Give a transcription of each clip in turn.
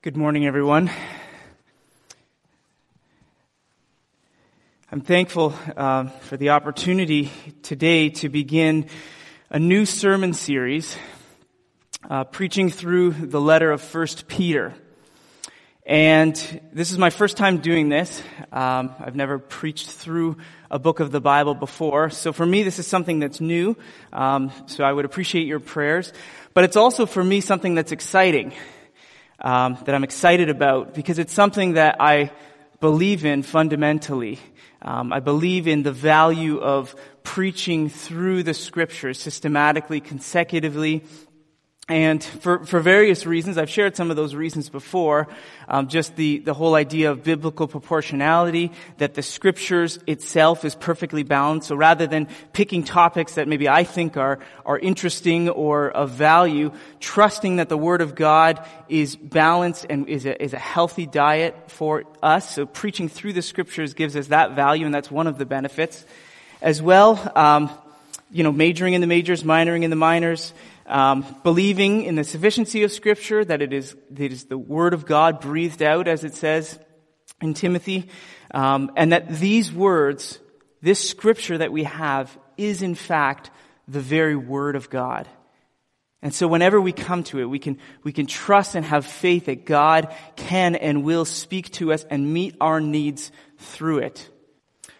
Good morning, everyone. I'm thankful uh, for the opportunity today to begin a new sermon series, uh, preaching through the letter of First Peter. And this is my first time doing this. Um, I've never preached through a book of the Bible before, so for me, this is something that's new. Um, so I would appreciate your prayers, but it's also for me something that's exciting um, that I'm excited about because it's something that I believe in fundamentally. Um, I believe in the value of preaching through the scriptures systematically, consecutively, and for, for various reasons, I've shared some of those reasons before, um, just the, the whole idea of biblical proportionality, that the scriptures itself is perfectly balanced. So rather than picking topics that maybe I think are, are interesting or of value, trusting that the Word of God is balanced and is a, is a healthy diet for us. So preaching through the scriptures gives us that value, and that's one of the benefits. As well, um, you know, majoring in the majors, minoring in the minors, um, believing in the sufficiency of Scripture, that it is, it is the Word of God breathed out, as it says in Timothy, um, and that these words, this Scripture that we have, is in fact the very Word of God. And so whenever we come to it, we can, we can trust and have faith that God can and will speak to us and meet our needs through it.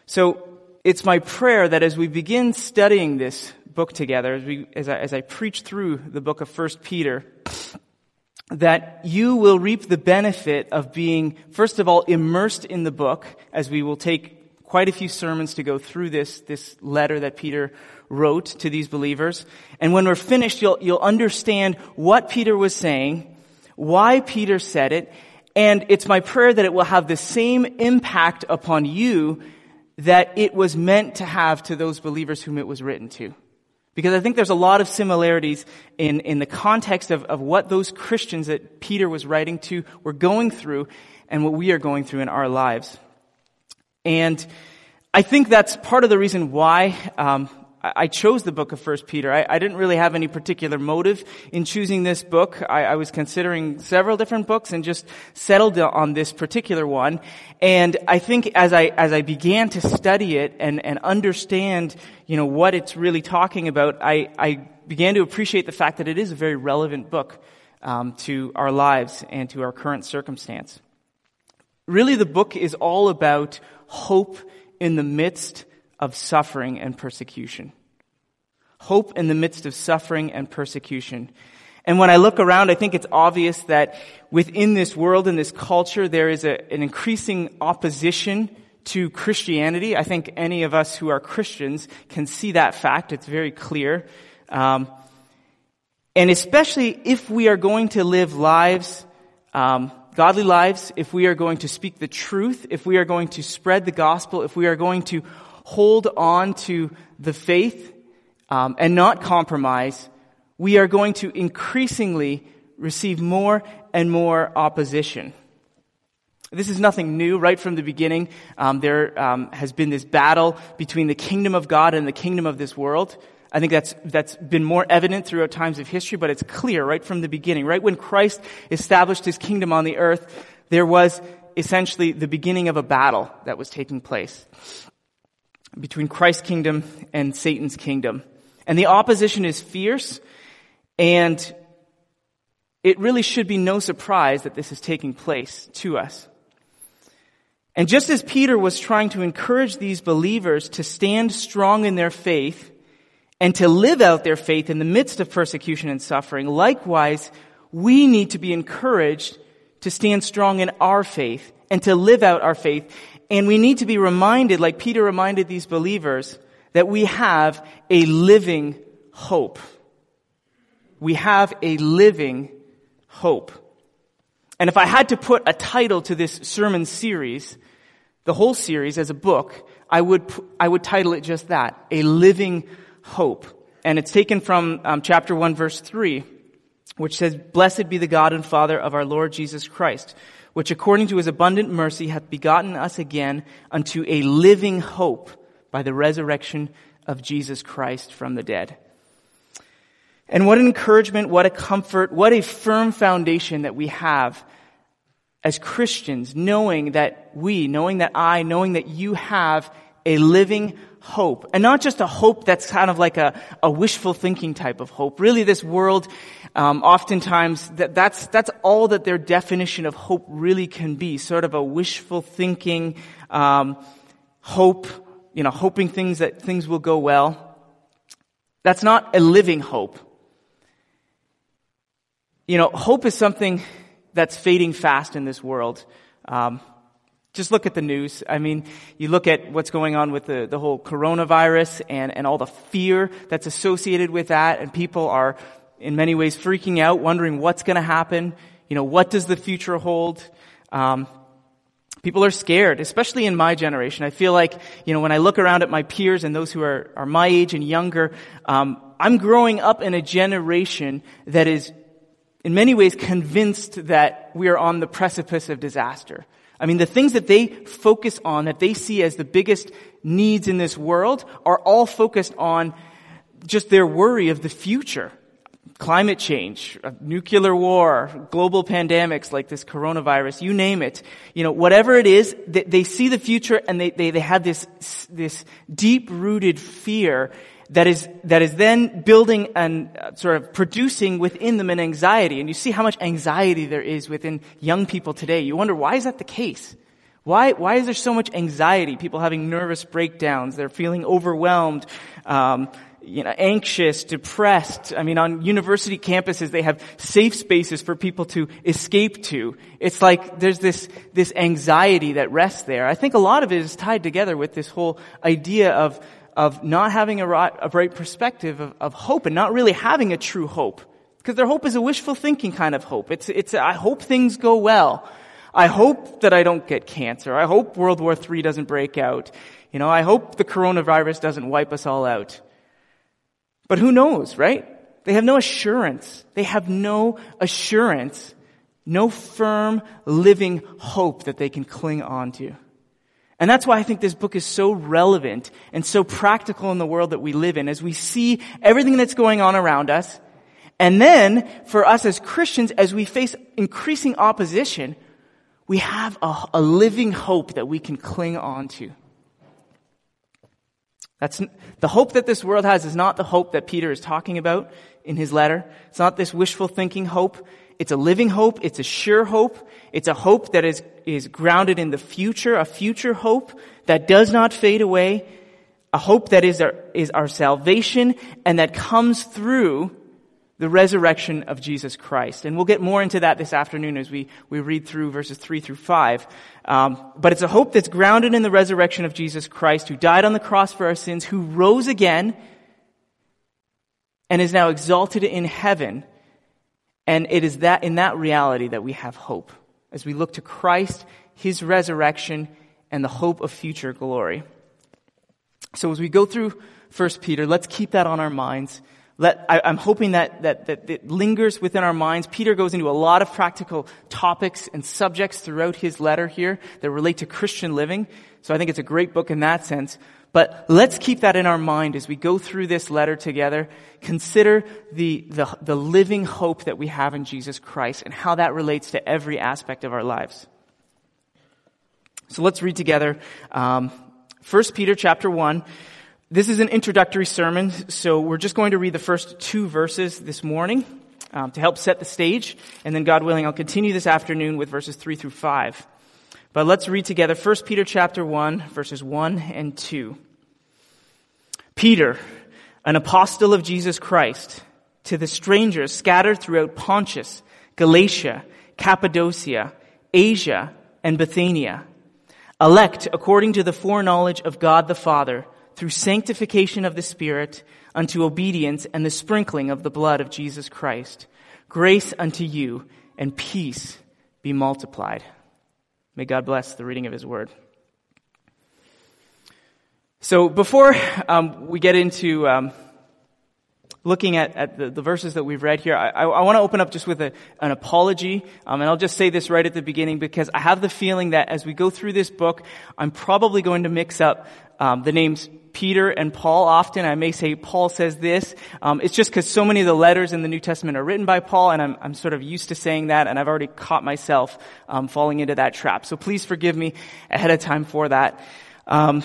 So it's my prayer that as we begin studying this book together, as, we, as, I, as I preach through the book of First Peter, that you will reap the benefit of being, first of all, immersed in the book, as we will take quite a few sermons to go through this, this letter that Peter wrote to these believers. And when we're finished, you'll, you'll understand what Peter was saying, why Peter said it, and it's my prayer that it will have the same impact upon you that it was meant to have to those believers whom it was written to. Because I think there's a lot of similarities in, in the context of, of what those Christians that Peter was writing to were going through and what we are going through in our lives. And I think that's part of the reason why um, I chose the book of First Peter. I, I, didn't really have any particular motive in choosing this book. I, I, was considering several different books and just settled on this particular one. And I think as I as I began to study it and and understand, you know, what it's really talking about, I I began to appreciate the fact that it is a very relevant book um, to our lives and to our current circumstance. Really, the book is all about hope in the midst of suffering and persecution. Hope in the midst of suffering and persecution. And when I look around, I think it's obvious that within this world and this culture, there is a, an increasing opposition to Christianity. I think any of us who are Christians can see that fact. It's very clear. Um, and especially if we are going to live lives, um, godly lives, if we are going to speak the truth, if we are going to spread the gospel, if we are going to hold on to the faith um, and not compromise, we are going to increasingly receive more and more opposition. This is nothing new. Right from the beginning, um, there um, has been this battle between the kingdom of God and the kingdom of this world. I think that's that's been more evident throughout times of history, but it's clear right from the beginning. Right when Christ established His kingdom on the earth, there was essentially the beginning of a battle that was taking place between Christ's kingdom and Satan's kingdom. And the opposition is fierce, and it really should be no surprise that this is taking place to us. And just as Peter was trying to encourage these believers to stand strong in their faith and to live out their faith in the midst of persecution and suffering, likewise, we need to be encouraged to stand strong in our faith and to live out our faith and we need to be reminded, like Peter reminded these believers, that we have a living hope. We have a living hope. And if I had to put a title to this sermon series, the whole series as a book, I would, I would title it just that, A Living Hope. And it's taken from um, chapter 1 verse 3, which says, Blessed be the God and Father of our Lord Jesus Christ which according to his abundant mercy hath begotten us again unto a living hope by the resurrection of Jesus Christ from the dead. And what an encouragement, what a comfort, what a firm foundation that we have as Christians, knowing that we, knowing that I, knowing that you have a living hope. And not just a hope that's kind of like a, a wishful thinking type of hope. Really this world, um, oftentimes that, that's, that's all that their definition of hope really can be. Sort of a wishful thinking, um, hope, you know, hoping things that things will go well. That's not a living hope. You know, hope is something that's fading fast in this world. Um, just look at the news. I mean, you look at what's going on with the, the whole coronavirus and, and all the fear that's associated with that, and people are in many ways freaking out, wondering what's going to happen. You know, what does the future hold? Um, people are scared, especially in my generation. I feel like, you know, when I look around at my peers and those who are, are my age and younger, um, I'm growing up in a generation that is in many ways convinced that we are on the precipice of disaster. I mean, the things that they focus on, that they see as the biggest needs in this world, are all focused on just their worry of the future. Climate change, nuclear war, global pandemics like this coronavirus, you name it. You know, whatever it is, they, they see the future and they, they, they have this, this deep rooted fear that is, that is then building and uh, sort of producing within them an anxiety. And you see how much anxiety there is within young people today. You wonder, why is that the case? Why, why is there so much anxiety? People having nervous breakdowns. They're feeling overwhelmed, um, you know, anxious, depressed. I mean, on university campuses, they have safe spaces for people to escape to. It's like there's this, this anxiety that rests there. I think a lot of it is tied together with this whole idea of of not having a right, a right perspective of, of hope and not really having a true hope. Because their hope is a wishful thinking kind of hope. It's, it's, I hope things go well. I hope that I don't get cancer. I hope World War III doesn't break out. You know, I hope the coronavirus doesn't wipe us all out. But who knows, right? They have no assurance. They have no assurance, no firm living hope that they can cling on to. And that's why I think this book is so relevant and so practical in the world that we live in as we see everything that's going on around us. And then for us as Christians, as we face increasing opposition, we have a, a living hope that we can cling on to. That's, the hope that this world has is not the hope that Peter is talking about in his letter. It's not this wishful thinking hope. It's a living hope. It's a sure hope. It's a hope that is, is grounded in the future, a future hope that does not fade away, a hope that is our, is our salvation and that comes through the resurrection of Jesus Christ. And we'll get more into that this afternoon as we, we read through verses 3 through 5. Um, but it's a hope that's grounded in the resurrection of Jesus Christ, who died on the cross for our sins, who rose again, and is now exalted in heaven and it is that, in that reality that we have hope as we look to Christ, His resurrection, and the hope of future glory. So as we go through 1 Peter, let's keep that on our minds. Let, I, am hoping that, that, that it lingers within our minds. Peter goes into a lot of practical topics and subjects throughout his letter here that relate to Christian living. So I think it's a great book in that sense. But let's keep that in our mind as we go through this letter together. Consider the, the, the, living hope that we have in Jesus Christ and how that relates to every aspect of our lives. So let's read together um, 1 Peter chapter 1. This is an introductory sermon, so we're just going to read the first two verses this morning um, to help set the stage. And then, God willing, I'll continue this afternoon with verses 3 through 5. But let's read together 1 Peter chapter 1 verses 1 and 2. Peter, an apostle of Jesus Christ, to the strangers scattered throughout Pontus, Galatia, Cappadocia, Asia, and Bithynia, elect according to the foreknowledge of God the Father, through sanctification of the Spirit, unto obedience and the sprinkling of the blood of Jesus Christ. Grace unto you and peace be multiplied. May God bless the reading of His Word. So before um, we get into um, looking at, at the, the, verses that we've read here, I, I, want to open up just with a, an apology, um, and I'll just say this right at the beginning because I have the feeling that as we go through this book, I'm probably going to mix up um, the names Peter and Paul often. I may say Paul says this. Um, it's just because so many of the letters in the New Testament are written by Paul, and I'm, I'm sort of used to saying that, and I've already caught myself um, falling into that trap. So please forgive me ahead of time for that. Um,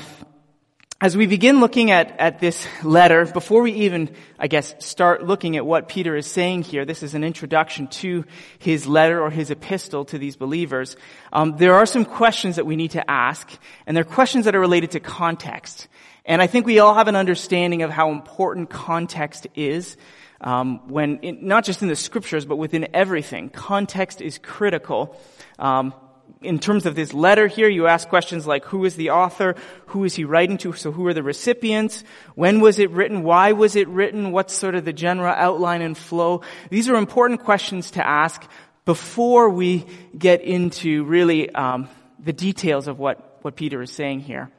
as we begin looking at, at this letter, before we even, I guess, start looking at what Peter is saying here, this is an introduction to his letter or his epistle to these believers. Um, there are some questions that we need to ask, and they're questions that are related to context. And I think we all have an understanding of how important context is. Um, when not just in the scriptures, but within everything, context is critical. Um, in terms of this letter here, you ask questions like who is the author? Who is he writing to? So who are the recipients? When was it written? Why was it written? What's sort of the general outline and flow? These are important questions to ask before we get into really um, the details of what, what Peter is saying here.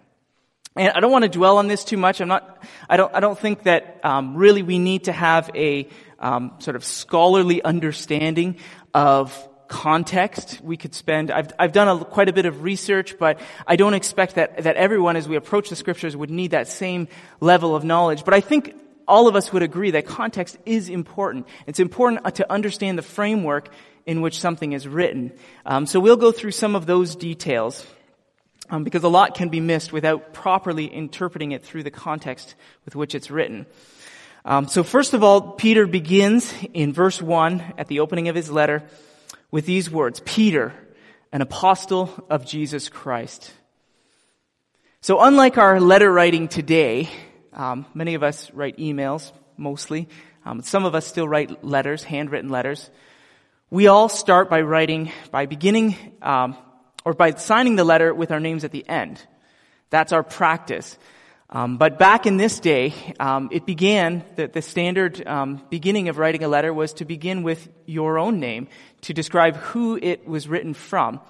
And I don't want to dwell on this too much. I'm not, I don't, I don't think that um, really we need to have a um, sort of scholarly understanding of context we could spend. I've, I've done a, quite a bit of research, but I don't expect that, that everyone as we approach the scriptures would need that same level of knowledge. But I think all of us would agree that context is important. It's important to understand the framework in which something is written. Um, so we'll go through some of those details. Um, because a lot can be missed without properly interpreting it through the context with which it's written. Um, so first of all, Peter begins in verse one at the opening of his letter with these words, Peter, an apostle of Jesus Christ. So unlike our letter writing today, um, many of us write emails, mostly. Um, some of us still write letters, handwritten letters. We all start by writing, by beginning, um, or by signing the letter with our names at the end. That's our practice. Um, but back in this day, um, it began, that the standard um, beginning of writing a letter was to begin with your own name to describe who it was written from.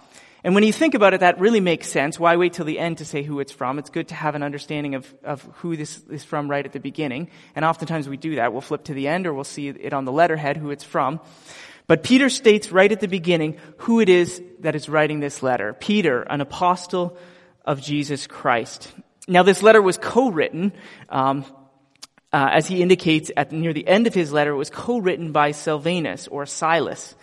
And when you think about it, that really makes sense. Why wait till the end to say who it's from? It's good to have an understanding of, of who this is from right at the beginning. And oftentimes we do that. We'll flip to the end or we'll see it on the letterhead who it's from. But Peter states right at the beginning who it is that is writing this letter. Peter, an apostle of Jesus Christ. Now, this letter was co-written, um, uh, as he indicates at near the end of his letter, it was co-written by Silvanus or Silas.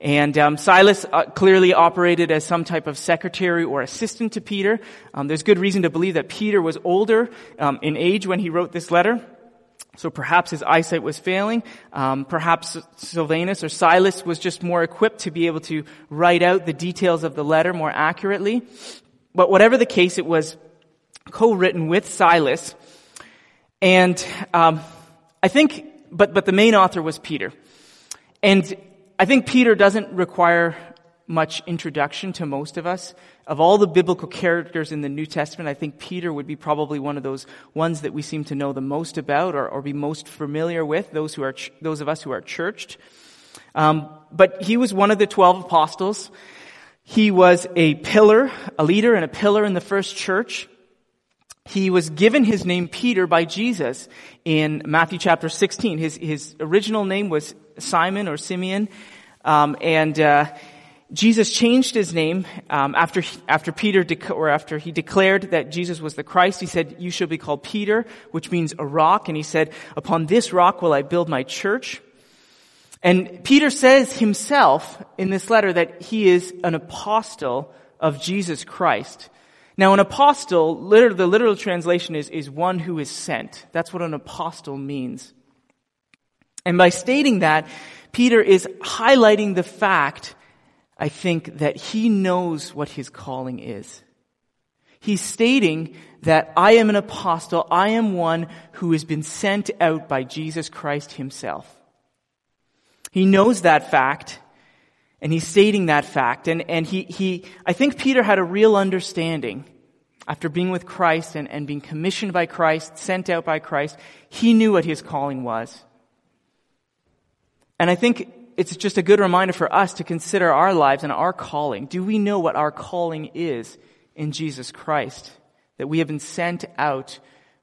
And um, Silas uh, clearly operated as some type of secretary or assistant to Peter. Um, there's good reason to believe that Peter was older um, in age when he wrote this letter. So perhaps his eyesight was failing. Um, perhaps Sylvanus or Silas was just more equipped to be able to write out the details of the letter more accurately. But whatever the case, it was co-written with Silas. And um, I think, but but the main author was Peter. And I think Peter doesn't require much introduction to most of us. Of all the biblical characters in the New Testament, I think Peter would be probably one of those ones that we seem to know the most about or, or be most familiar with, those who are, ch- those of us who are churched. Um, but he was one of the twelve apostles. He was a pillar, a leader and a pillar in the first church. He was given his name Peter by Jesus in Matthew chapter 16. His, his original name was Simon or Simeon. Um, and, uh, Jesus changed his name um, after after Peter dec- or after he declared that Jesus was the Christ. He said, "You shall be called Peter," which means a rock, and he said, "Upon this rock will I build my church." And Peter says himself in this letter that he is an apostle of Jesus Christ. Now, an apostle, literally, the literal translation is, is one who is sent. That's what an apostle means. And by stating that, Peter is highlighting the fact, I think, that he knows what his calling is. He's stating that I am an apostle. I am one who has been sent out by Jesus Christ himself. He knows that fact, and he's stating that fact. And, and he, he, I think Peter had a real understanding after being with Christ and, and being commissioned by Christ, sent out by Christ. He knew what his calling was. And I think it's just a good reminder for us to consider our lives and our calling. Do we know what our calling is in Jesus Christ? That we have been sent out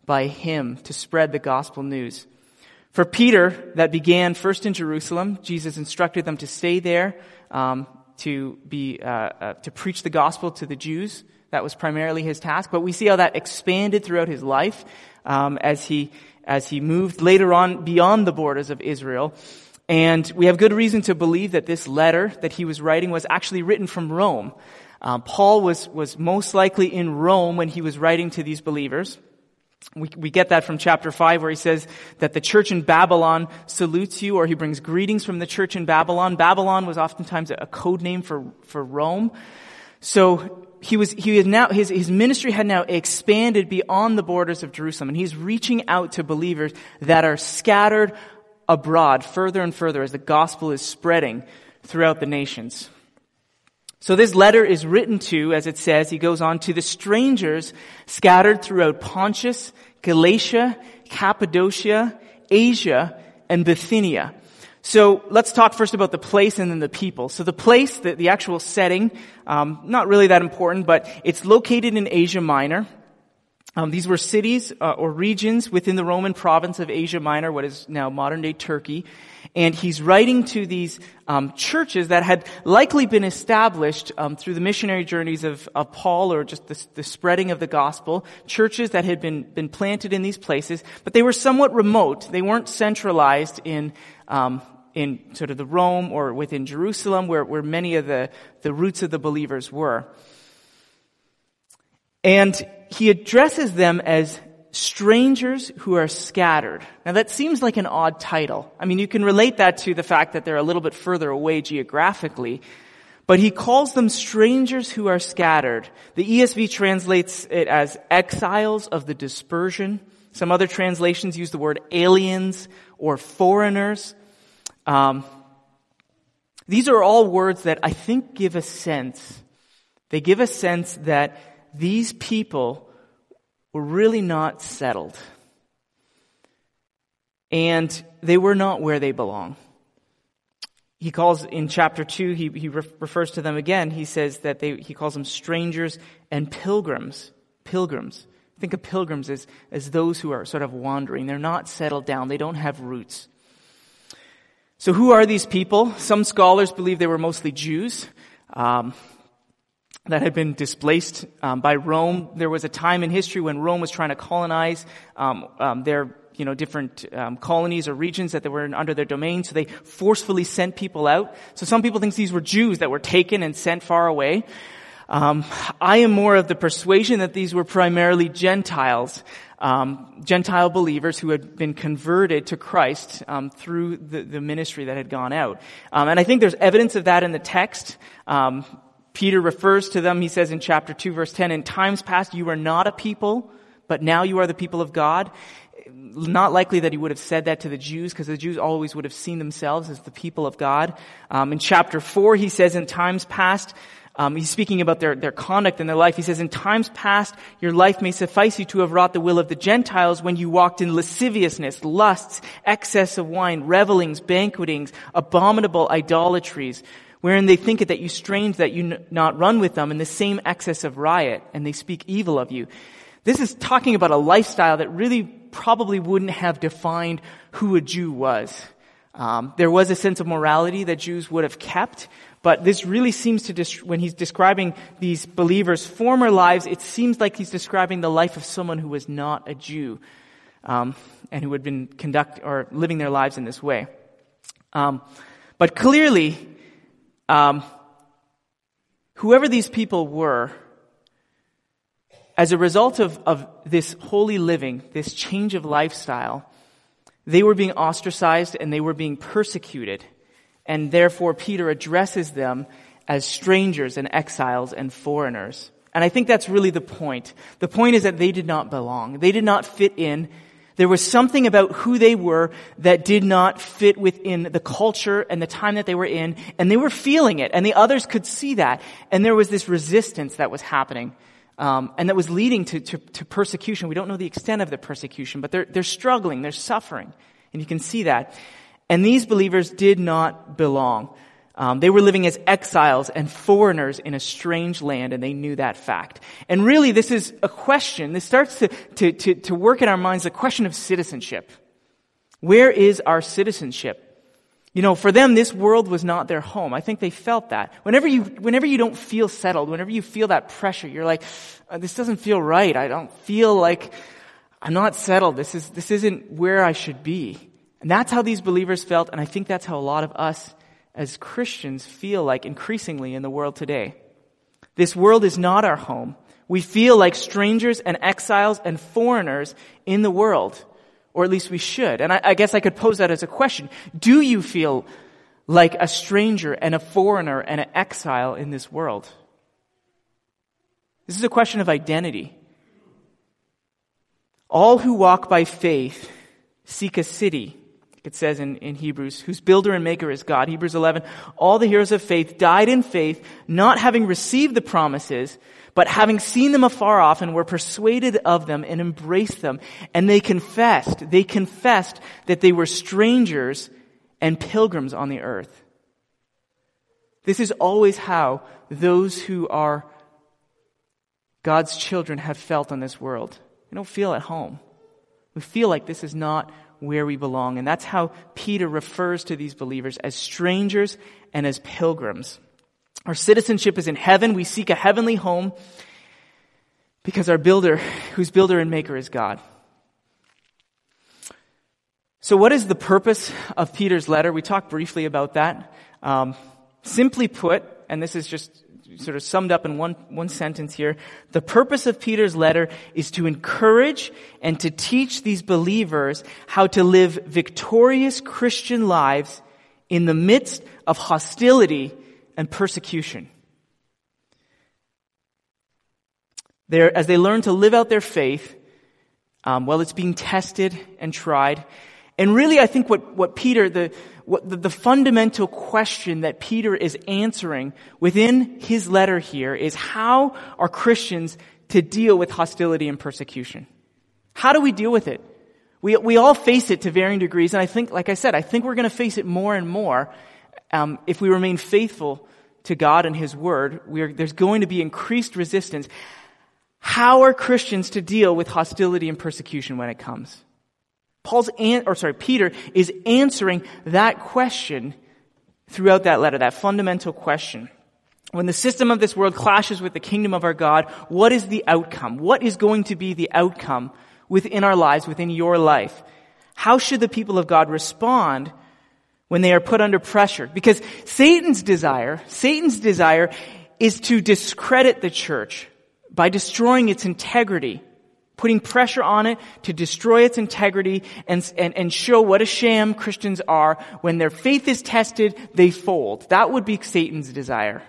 by Him to spread the gospel news. For Peter, that began first in Jerusalem. Jesus instructed them to stay there um, to be uh, uh, to preach the gospel to the Jews. That was primarily his task. But we see how that expanded throughout his life. um, as he as he moved later on beyond the borders of Israel. And we have good reason to believe that this letter that he was writing was actually written from Rome. Um, Paul was was most likely in Rome when he was writing to these believers. We, we get that from chapter 5 where he says that the church in Babylon salutes you or he brings greetings from the church in Babylon. Babylon was oftentimes a code name for, for Rome. So he was, he had now, his, his ministry had now expanded beyond the borders of Jerusalem and he's reaching out to believers that are scattered abroad further and further as the gospel is spreading throughout the nations. So this letter is written to, as it says, he goes on, to the strangers scattered throughout Pontus, Galatia, Cappadocia, Asia, and Bithynia. So let's talk first about the place and then the people. So the place, the, the actual setting, um, not really that important, but it's located in Asia Minor. Um, these were cities uh, or regions within the Roman province of Asia Minor, what is now modern day Turkey. And he's writing to these um, churches that had likely been established um, through the missionary journeys of, of Paul or just the, the, spreading of the gospel. Churches that had been been planted in these places, but they were somewhat remote. They weren't centralized in um, in sort of the Rome or within Jerusalem, where where many of the the roots of the believers were. And he addresses them as strangers who are scattered. Now that seems like an odd title. I mean, you can relate that to the fact that they're a little bit further away geographically, but he calls them strangers who are scattered. The ESV translates it as exiles of the dispersion. Some other translations use the word aliens or foreigners. Um, these are all words that I think give a sense. They give a sense that these people were really not settled. And they were not where they belong. He calls in chapter 2, he, he re- refers to them again. He says that they, he calls them strangers and pilgrims. Pilgrims. Think of pilgrims as, as those who are sort of wandering. They're not settled down. They don't have roots. So who are these people? Some scholars believe they were mostly Jews. Um, that had been displaced um, by Rome. There was a time in history when Rome was trying to colonize um, um, their you know different um, colonies or regions that they were under their domain, so they forcefully sent people out. So some people think these were Jews that were taken and sent far away. Um, I am more of the persuasion that these were primarily Gentiles. Um, Gentile believers who had been converted to Christ um, through the, the, ministry that had gone out. Um, and I think there's evidence of that in the text. Peter refers to them, he says in chapter 2 verse 10, in times past you were not a people, but now you are the people of God. Not likely that he would have said that to the Jews, because the Jews always would have seen themselves as the people of God. Um, in chapter 4, he says in times past, um, he's speaking about their, their conduct and their life. He says, in times past, your life may suffice you to have wrought the will of the Gentiles when you walked in lasciviousness, lusts, excess of wine, revelings, banquetings, abominable idolatries, wherein they think it that you strange that you n- not run with them in the same excess of riot, and they speak evil of you. This is talking about a lifestyle that really probably wouldn't have defined who a Jew was. Um, there was a sense of morality that Jews would have kept, but this really seems to, dis- when he's describing these believers' former lives, it seems like he's describing the life of someone who was not a Jew, um, and who had been conduct or living their lives in this way. Um, but clearly, um, whoever these people were, as a result of, of this holy living, this change of lifestyle, they were being ostracized and they were being persecuted. And therefore, Peter addresses them as strangers and exiles and foreigners. And I think that's really the point. The point is that they did not belong. They did not fit in there was something about who they were that did not fit within the culture and the time that they were in, and they were feeling it, and the others could see that. And there was this resistance that was happening, um, and that was leading to, to, to, persecution. We don't know the extent of the persecution, but they're, they're struggling, they're suffering, and you can see that. And these believers did not belong. Um, they were living as exiles and foreigners in a strange land, and they knew that fact. And really, this is a question. This starts to, to, to, to work in our minds the question of citizenship. Where is our citizenship? You know, for them, this world was not their home. I think they felt that. Whenever you, whenever you don't feel settled, whenever you feel that pressure, you're like, uh, this doesn't feel right. I don't feel like I'm not settled. This is, this isn't where I should be. And that's how these believers felt, and I think that's how a lot of us as Christians feel like increasingly in the world today. This world is not our home. We feel like strangers and exiles and foreigners in the world. Or at least we should. And I, I guess I could pose that as a question. Do you feel like a stranger and a foreigner and an exile in this world? This is a question of identity. All who walk by faith seek a city it says in, in Hebrews, whose builder and maker is God. Hebrews 11, all the heroes of faith died in faith, not having received the promises, but having seen them afar off and were persuaded of them and embraced them. And they confessed, they confessed that they were strangers and pilgrims on the earth. This is always how those who are God's children have felt on this world. We don't feel at home. We feel like this is not where we belong. And that's how Peter refers to these believers as strangers and as pilgrims. Our citizenship is in heaven. We seek a heavenly home because our builder, whose builder and maker is God. So what is the purpose of Peter's letter? We talked briefly about that. Um, simply put, and this is just sort of summed up in one, one sentence here. The purpose of Peter's letter is to encourage and to teach these believers how to live victorious Christian lives in the midst of hostility and persecution. They're, as they learn to live out their faith, um, well, it's being tested and tried. And really, I think what, what Peter, the, what the, the fundamental question that Peter is answering within his letter here is how are Christians to deal with hostility and persecution? How do we deal with it? We, we all face it to varying degrees, and I think, like I said, I think we're going to face it more and more um, if we remain faithful to God and His Word. there's going to be increased resistance. How are Christians to deal with hostility and persecution when it comes? Paul's, an, or sorry, Peter is answering that question throughout that letter, that fundamental question. When the system of this world clashes with the kingdom of our God, what is the outcome? What is going to be the outcome within our lives, within your life? How should the people of God respond when they are put under pressure? Because Satan's desire, Satan's desire is to discredit the church by destroying its integrity putting pressure on it to destroy its integrity and, and, and show what a sham Christians are. When their faith is tested, they fold. That would be Satan's desire.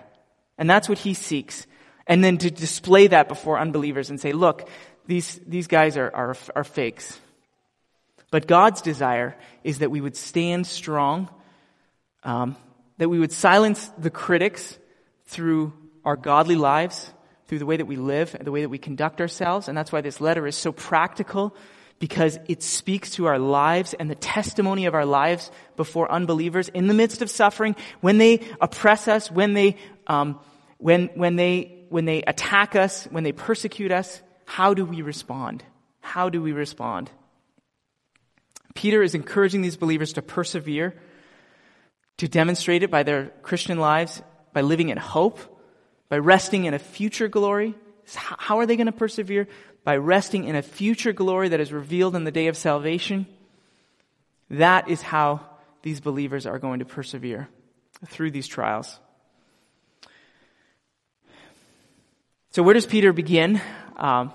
And that's what he seeks. And then to display that before unbelievers and say, look, these, these guys are, are, are fakes. But God's desire is that we would stand strong, um, that we would silence the critics through our godly lives, through the way that we live, the way that we conduct ourselves. And that's why this letter is so practical because it speaks to our lives and the testimony of our lives before unbelievers in the midst of suffering, when they oppress us, when they, um, when, when they, when they attack us, when they persecute us, how do we respond? How do we respond? Peter is encouraging these believers to persevere, to demonstrate it by their Christian lives, by living in hope, by resting in a future glory. How are they going to persevere? By resting in a future glory that is revealed in the day of salvation. That is how these believers are going to persevere through these trials. So where does Peter begin? Um,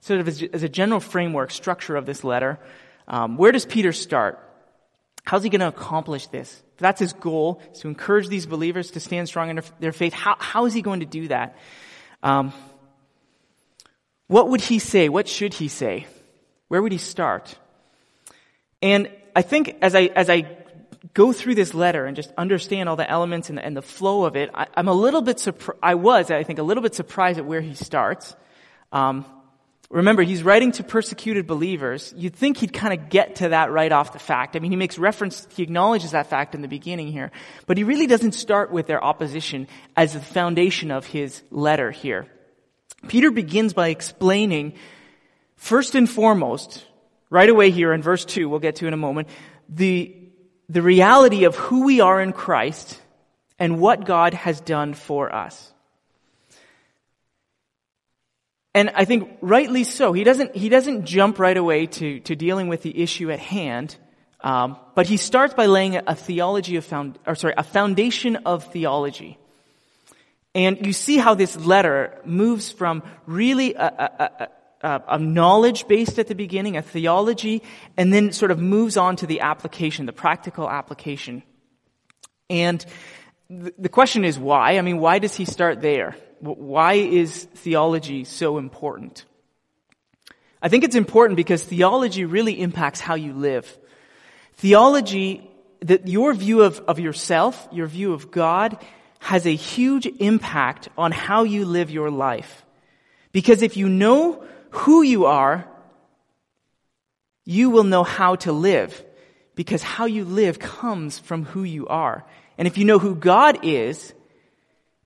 sort of as, as, a general framework, structure of this letter, um, where does Peter start? How's he going to accomplish this? That's his goal, is to encourage these believers to stand strong in their faith. How, how is he going to do that? Um, what would he say? What should he say? Where would he start? And I think as I, as I go through this letter and just understand all the elements and the, and the flow of it, I, am a little bit surprised, I was, I think, a little bit surprised at where he starts. Um, Remember, he's writing to persecuted believers. You'd think he'd kind of get to that right off the fact. I mean, he makes reference, he acknowledges that fact in the beginning here. But he really doesn't start with their opposition as the foundation of his letter here. Peter begins by explaining, first and foremost, right away here in verse 2, we'll get to in a moment, the, the reality of who we are in Christ and what God has done for us. And I think rightly so. He doesn't, he doesn't jump right away to, to dealing with the issue at hand. Um, but he starts by laying a theology of found, or sorry, a foundation of theology. And you see how this letter moves from really a, a, a, a knowledge based at the beginning, a theology, and then sort of moves on to the application, the practical application. And the question is why? I mean, why does he start there? Why is theology so important? I think it's important because theology really impacts how you live. Theology, that your view of, of yourself, your view of God, has a huge impact on how you live your life. Because if you know who you are, you will know how to live. Because how you live comes from who you are. And if you know who God is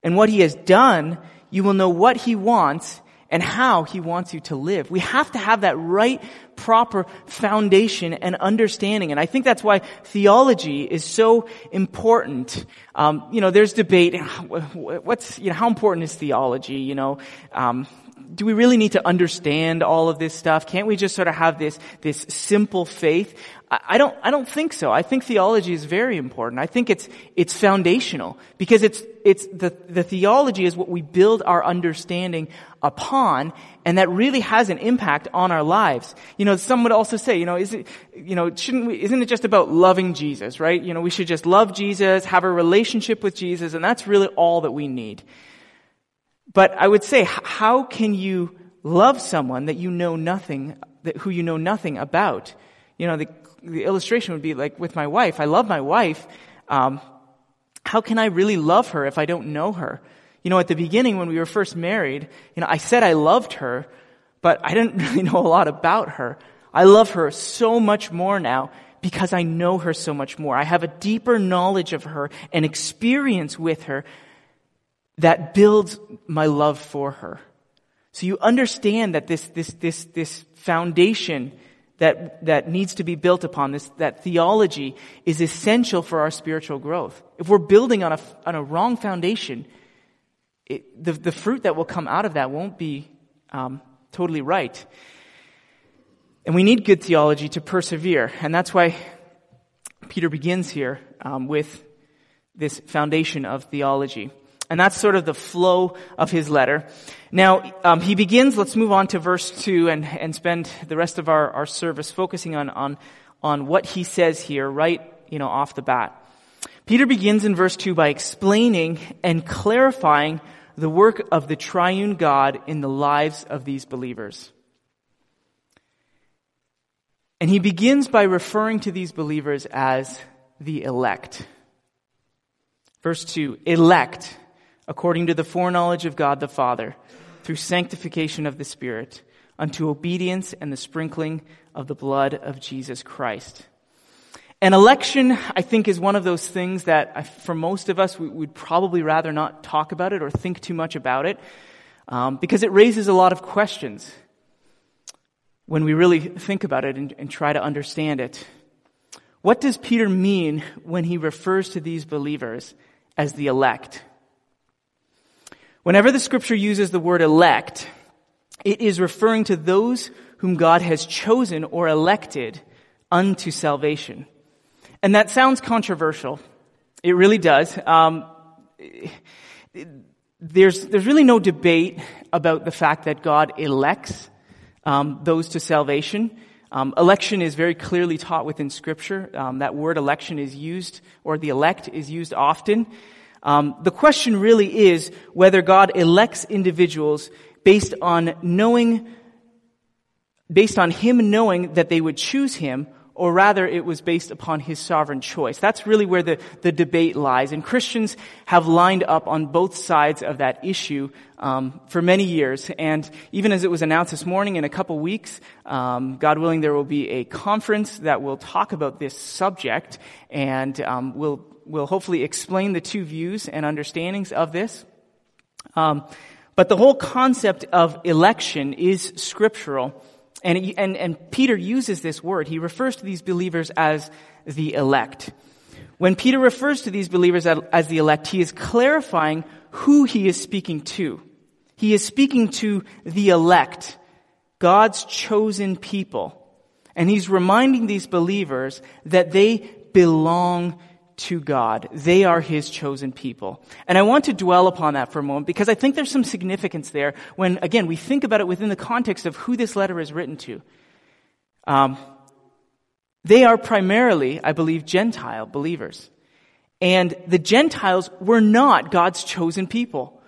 and what He has done, you will know what He wants and how He wants you to live. We have to have that right, proper foundation and understanding. And I think that's why theology is so important. Um, you know, there's debate. What's, you know, how important is theology? You know, um, do we really need to understand all of this stuff? Can't we just sort of have this, this simple faith? I don't, I don't think so. I think theology is very important. I think it's, it's foundational because it's, it's the, the theology is what we build our understanding upon and that really has an impact on our lives. You know, some would also say, you know, is it, you know, shouldn't we, isn't it just about loving Jesus, right? You know, we should just love Jesus, have a relationship with Jesus, and that's really all that we need. But I would say, how can you love someone that you know nothing, that, who you know nothing about? You know, the, the illustration would be like with my wife. I love my wife. Um, how can I really love her if I don't know her? You know, at the beginning when we were first married, you know, I said I loved her, but I didn't really know a lot about her. I love her so much more now because I know her so much more. I have a deeper knowledge of her and experience with her that builds my love for her. So you understand that this, this, this, this foundation that, that needs to be built upon, this, that theology is essential for our spiritual growth. If we're building on a, on a wrong foundation, it, the, the fruit that will come out of that won't be um, totally right. And we need good theology to persevere. And that's why Peter begins here um, with this foundation of theology. And that's sort of the flow of his letter. Now, um, he begins, let's move on to verse 2 and, and spend the rest of our, our service focusing on, on, on what he says here right, you know, off the bat. Peter begins in verse 2 by explaining and clarifying the work of the triune God in the lives of these believers. And he begins by referring to these believers as the elect. Verse 2, elect according to the foreknowledge of God the Father, through sanctification of the Spirit, unto obedience and the sprinkling of the blood of Jesus Christ. An election, I think, is one of those things that for most of us, we would probably rather not talk about it or think too much about it, um, because it raises a lot of questions when we really think about it and, and try to understand it. What does Peter mean when he refers to these believers as the elect? Whenever the scripture uses the word elect, it is referring to those whom God has chosen or elected unto salvation. And that sounds controversial. It really does. Um, there's, there's really no debate about the fact that God elects um, those to salvation. Um, election is very clearly taught within Scripture. Um, that word election is used, or the elect is used often. Um, the question really is whether God elects individuals based on knowing, based on Him knowing that they would choose Him, or rather it was based upon His sovereign choice. That's really where the, the debate lies. And Christians have lined up on both sides of that issue um, for many years. And even as it was announced this morning, in a couple weeks, um, God willing, there will be a conference that will talk about this subject, and um, will will hopefully explain the two views and understandings of this. Um, but the whole concept of election is scriptural. And, and, and Peter uses this word. He refers to these believers as the elect. When Peter refers to these believers as the elect, he is clarifying who he is speaking to. He is speaking to the elect, God's chosen people. And he's reminding these believers that they belong to God. They are His chosen people. And I want to dwell upon that for a moment because I think there's some significance there when, again, we think about it within the context of who this letter is written to. Um, they are primarily, I believe, Gentile believers. And the Gentiles were not God's chosen people.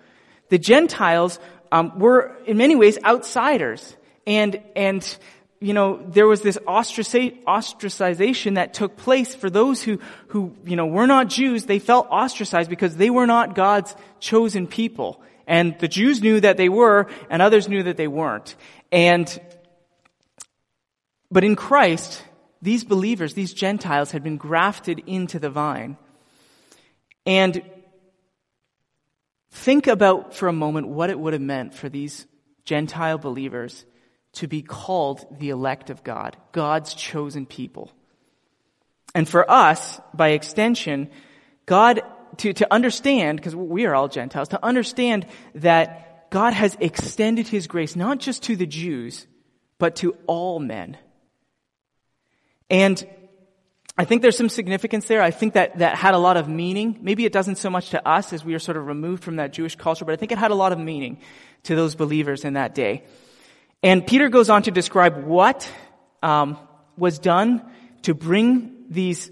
The Gentiles um, were, in many ways, outsiders. And, and you know, there was this ostracization that took place for those who, who, you know, were not Jews. They felt ostracized because they were not God's chosen people. And the Jews knew that they were, and others knew that they weren't. And, but in Christ, these believers, these Gentiles had been grafted into the vine. And think about for a moment what it would have meant for these Gentile believers to be called the elect of God, God's chosen people. And for us, by extension, God, to, to understand, because we are all Gentiles, to understand that God has extended His grace not just to the Jews, but to all men. And I think there's some significance there. I think that that had a lot of meaning. Maybe it doesn't so much to us as we are sort of removed from that Jewish culture, but I think it had a lot of meaning to those believers in that day. And Peter goes on to describe what um, was done to bring these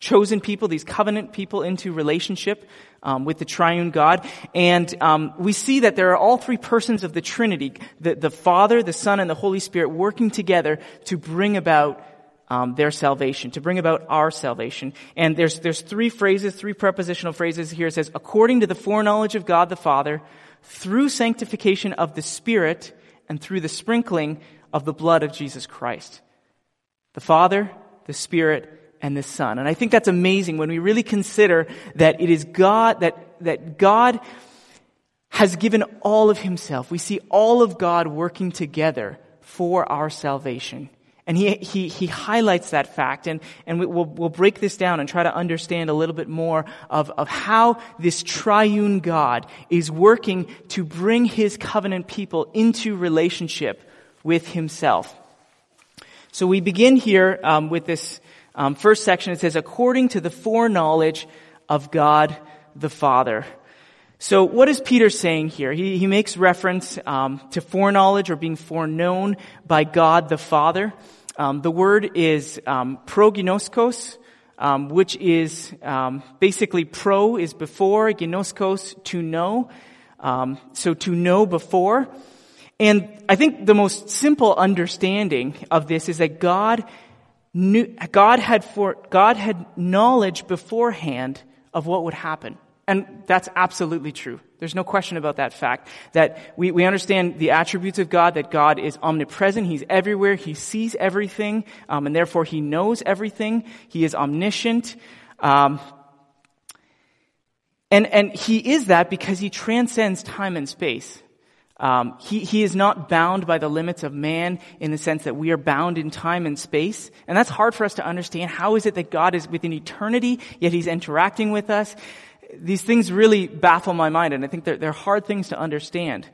chosen people, these covenant people, into relationship um, with the triune God. And um, we see that there are all three persons of the Trinity, the, the Father, the Son, and the Holy Spirit working together to bring about um, their salvation, to bring about our salvation. And there's there's three phrases, three prepositional phrases here. It says, according to the foreknowledge of God the Father, through sanctification of the Spirit, and through the sprinkling of the blood of Jesus Christ. The Father, the Spirit, and the Son. And I think that's amazing when we really consider that it is God, that, that God has given all of Himself. We see all of God working together for our salvation. And he, he, he highlights that fact, and, and we'll, we'll break this down and try to understand a little bit more of, of how this triune God is working to bring his covenant people into relationship with himself. So we begin here um, with this um, first section. It says, according to the foreknowledge of God the Father. So what is Peter saying here? He, he makes reference um, to foreknowledge or being foreknown by God the Father. Um, the word is um, proginoskos, um, which is um, basically pro is before, gnoskos to know. Um, so to know before. And I think the most simple understanding of this is that God knew, God had for, God had knowledge beforehand of what would happen. And that's absolutely true. There's no question about that fact. That we, we understand the attributes of God, that God is omnipresent, He's everywhere, He sees everything, um, and therefore He knows everything. He is omniscient. Um, and, and He is that because He transcends time and space. Um, he, he is not bound by the limits of man in the sense that we are bound in time and space. And that's hard for us to understand. How is it that God is within eternity, yet He's interacting with us? These things really baffle my mind, and I think they're, they're hard things to understand.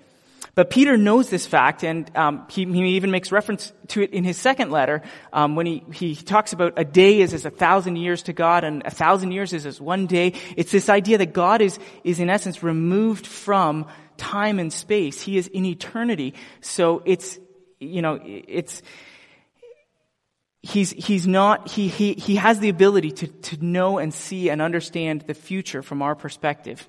But Peter knows this fact, and um, he, he, even makes reference to it in his second letter um, when he, he talks about a day is as a thousand years to God, and a thousand years is as one day. It's this idea that God is is in essence removed from time and space. He is in eternity. So it's you know it's he's, he's not, he, he, he has the ability to, to know and see and understand the future from our perspective.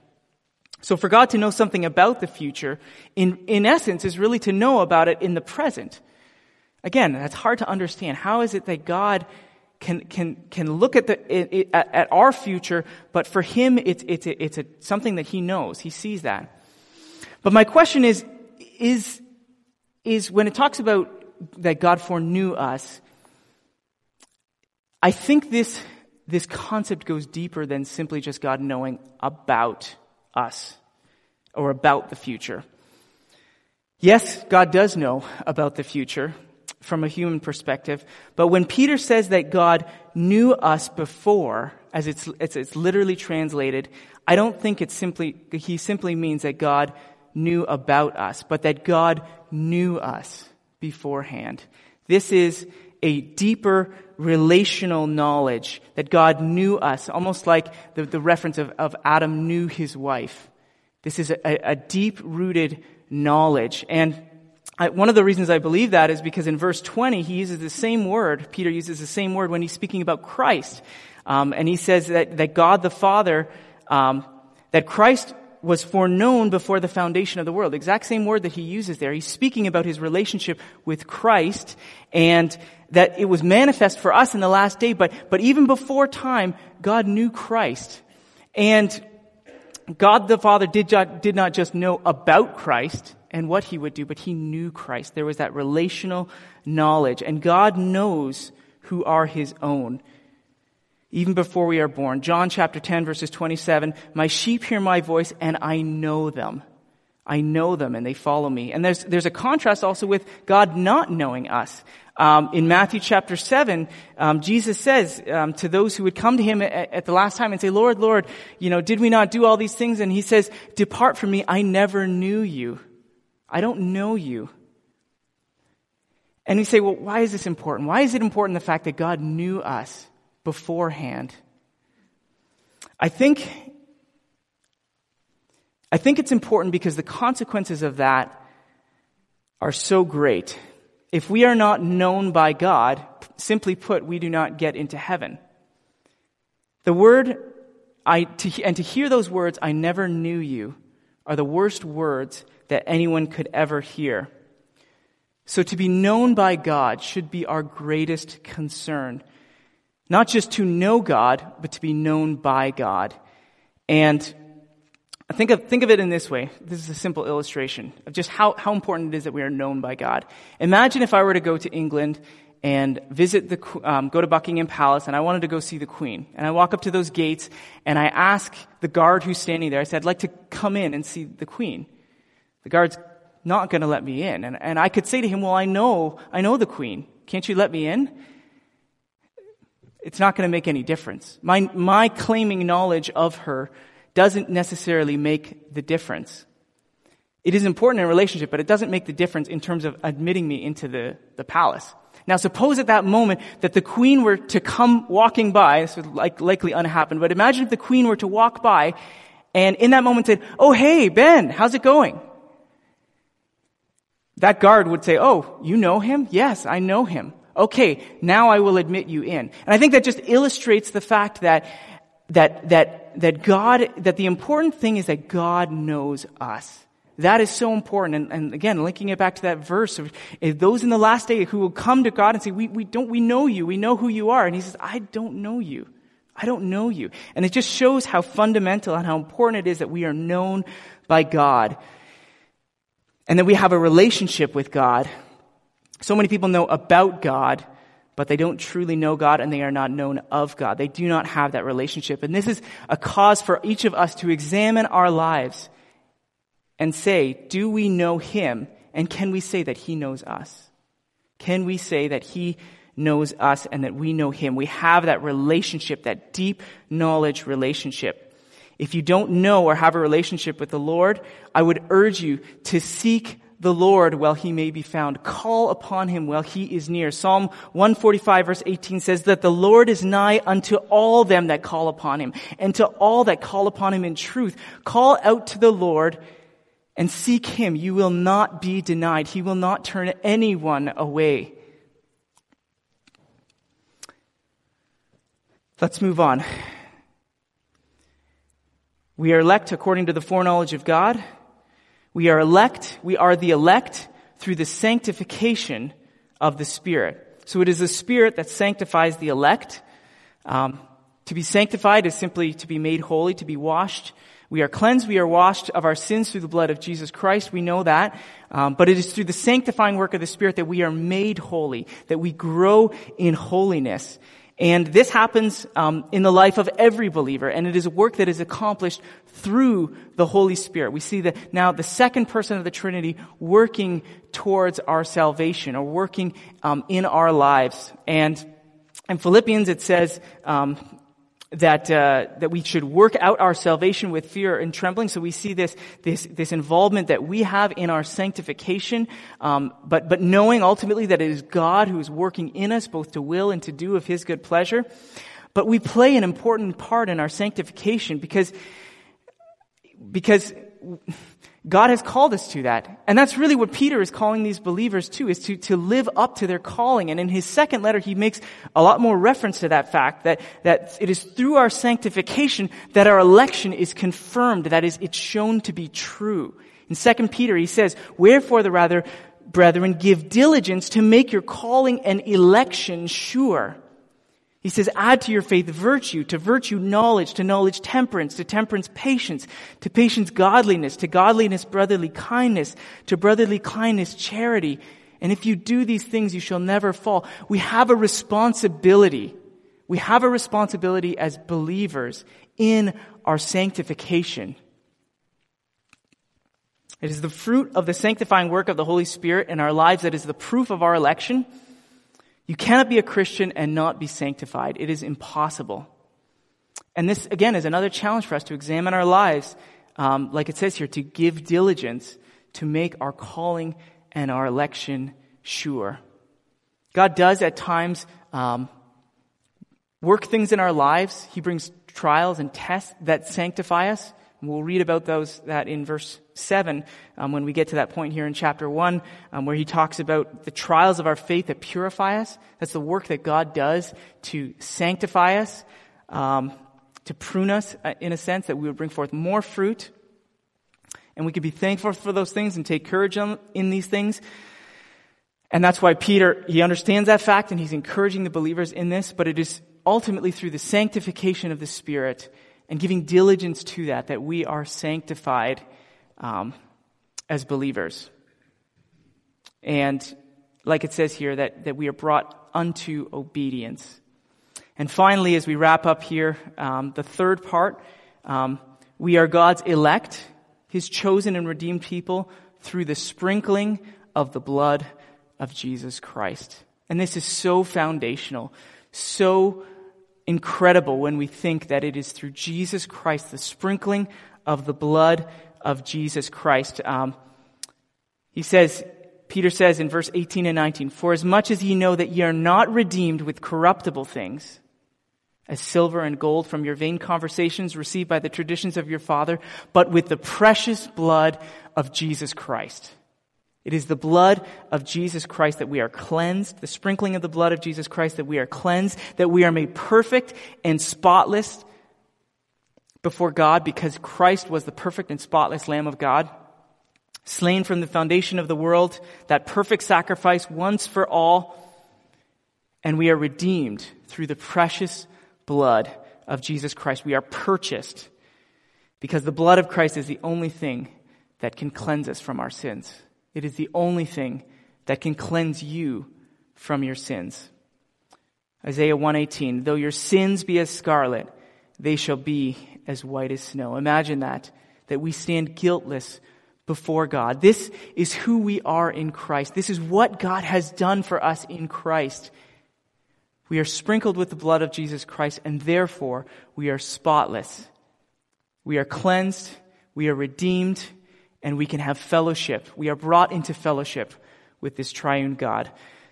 So for God to know something about the future, in, in essence, is really to know about it in the present. Again, that's hard to understand. How is it that God can, can, can look at, the, at, at our future, but for him, it's, it's, a, it's a, something that he knows. He sees that. But my question is, is, is when it talks about that God foreknew us, I think this, this concept goes deeper than simply just God knowing about us or about the future. Yes, God does know about the future from a human perspective, but when Peter says that God knew us before, as it's, it's, it's literally translated, I don't think it's simply, he simply means that God knew about us, but that God knew us beforehand. This is a deeper relational knowledge that God knew us, almost like the, the reference of, of Adam knew his wife. This is a, a deep rooted knowledge. And I, one of the reasons I believe that is because in verse 20, he uses the same word, Peter uses the same word when he's speaking about Christ. Um, and he says that, that God the Father, um, that Christ was foreknown before the foundation of the world. Exact same word that he uses there. He's speaking about his relationship with Christ and that it was manifest for us in the last day, but, but even before time, God knew Christ. And God the Father did, did not just know about Christ and what he would do, but he knew Christ. There was that relational knowledge. And God knows who are his own even before we are born. John chapter 10 verses 27, my sheep hear my voice and I know them. I know them and they follow me. And there's, there's a contrast also with God not knowing us. Um, in Matthew chapter 7, um, Jesus says um, to those who would come to him at, at, the last time and say, Lord, Lord, you know, did we not do all these things? And he says, depart from me, I never knew you. I don't know you. And we say, well, why is this important? Why is it important the fact that God knew us? beforehand. I think, I think it's important because the consequences of that are so great. If we are not known by God, simply put, we do not get into heaven. The word, I, to, and to hear those words, I never knew you, are the worst words that anyone could ever hear. So to be known by God should be our greatest concern. Not just to know God, but to be known by God. And think of, think of it in this way. This is a simple illustration of just how, how important it is that we are known by God. Imagine if I were to go to England and visit the, um, go to Buckingham Palace and I wanted to go see the Queen. And I walk up to those gates and I ask the guard who's standing there, I said, I'd like to come in and see the Queen. The guard's not going to let me in. And, and I could say to him, well, I know, I know the Queen. Can't you let me in? it's not going to make any difference. My, my claiming knowledge of her doesn't necessarily make the difference. It is important in a relationship, but it doesn't make the difference in terms of admitting me into the, the palace. Now suppose at that moment that the queen were to come walking by, this would like, likely unhappen, but imagine if the queen were to walk by and in that moment said, oh hey, Ben, how's it going? That guard would say, oh, you know him? Yes, I know him. Okay, now I will admit you in. And I think that just illustrates the fact that, that, that, that God, that the important thing is that God knows us. That is so important. And, and, again, linking it back to that verse of those in the last day who will come to God and say, we, we don't, we know you. We know who you are. And he says, I don't know you. I don't know you. And it just shows how fundamental and how important it is that we are known by God. And that we have a relationship with God so many people know about God, but they don't truly know God and they are not known of God. They do not have that relationship. And this is a cause for each of us to examine our lives and say, do we know Him? And can we say that He knows us? Can we say that He knows us and that we know Him? We have that relationship, that deep knowledge relationship. If you don't know or have a relationship with the Lord, I would urge you to seek the Lord while he may be found. Call upon him while he is near. Psalm 145 verse 18 says that the Lord is nigh unto all them that call upon him and to all that call upon him in truth. Call out to the Lord and seek him. You will not be denied. He will not turn anyone away. Let's move on. We are elect according to the foreknowledge of God. We are elect, we are the elect through the sanctification of the Spirit. So it is the Spirit that sanctifies the elect. Um, to be sanctified is simply to be made holy, to be washed. We are cleansed, we are washed of our sins through the blood of Jesus Christ. We know that. Um, but it is through the sanctifying work of the Spirit that we are made holy, that we grow in holiness. And this happens um, in the life of every believer, and it is a work that is accomplished through the Holy Spirit. We see that now the second person of the Trinity working towards our salvation, or working um, in our lives. And in Philippians, it says, um, that uh, that we should work out our salvation with fear and trembling. So we see this this this involvement that we have in our sanctification, um, but but knowing ultimately that it is God who is working in us both to will and to do of His good pleasure. But we play an important part in our sanctification because because God has called us to that. And that's really what Peter is calling these believers to, is to, to live up to their calling. And in his second letter, he makes a lot more reference to that fact, that, that it is through our sanctification that our election is confirmed, that is, it's shown to be true. In 2 Peter, he says, Wherefore the rather, brethren, give diligence to make your calling and election sure. He says, add to your faith virtue, to virtue knowledge, to knowledge temperance, to temperance patience, to patience godliness, to godliness brotherly kindness, to brotherly kindness charity. And if you do these things, you shall never fall. We have a responsibility. We have a responsibility as believers in our sanctification. It is the fruit of the sanctifying work of the Holy Spirit in our lives that is the proof of our election you cannot be a Christian and not be sanctified. It is impossible. And this, again, is another challenge for us to examine our lives, um, like it says here, to give diligence to make our calling and our election sure. God does at times um, work things in our lives. He brings trials and tests that sanctify us. And We'll read about those, that in verse 7 um, when we get to that point here in chapter 1 um, where he talks about the trials of our faith that purify us. That's the work that God does to sanctify us, um, to prune us uh, in a sense that we would bring forth more fruit. And we could be thankful for those things and take courage in these things. And that's why Peter, he understands that fact and he's encouraging the believers in this, but it is ultimately through the sanctification of the Spirit and giving diligence to that, that we are sanctified um, as believers. And like it says here, that, that we are brought unto obedience. And finally, as we wrap up here, um, the third part, um, we are God's elect, His chosen and redeemed people through the sprinkling of the blood of Jesus Christ. And this is so foundational, so incredible when we think that it is through Jesus Christ, the sprinkling of the blood of Jesus Christ. Um, he says, Peter says in verse 18 and 19, For as much as ye know that ye are not redeemed with corruptible things, as silver and gold from your vain conversations received by the traditions of your father, but with the precious blood of Jesus Christ it is the blood of Jesus Christ that we are cleansed, the sprinkling of the blood of Jesus Christ that we are cleansed, that we are made perfect and spotless before God because Christ was the perfect and spotless Lamb of God, slain from the foundation of the world, that perfect sacrifice once for all, and we are redeemed through the precious blood of Jesus Christ. We are purchased because the blood of Christ is the only thing that can cleanse us from our sins. It is the only thing that can cleanse you from your sins. Isaiah 118, though your sins be as scarlet, they shall be as white as snow. Imagine that, that we stand guiltless before God. This is who we are in Christ. This is what God has done for us in Christ. We are sprinkled with the blood of Jesus Christ and therefore we are spotless. We are cleansed. We are redeemed and we can have fellowship. We are brought into fellowship with this triune God.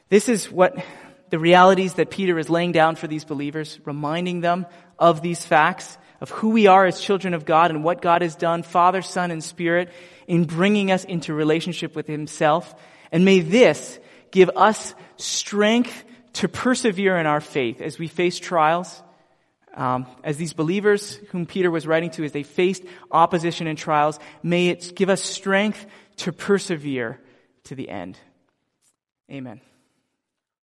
This is what the realities that Peter is laying down for these believers, reminding them of these facts, of who we are as children of God and what God has done, Father, Son, and Spirit, in bringing us into relationship with Himself. And may this give us strength to persevere in our faith as we face trials, um, as these believers whom Peter was writing to, as they faced opposition and trials, may it give us strength to persevere to the end. Amen.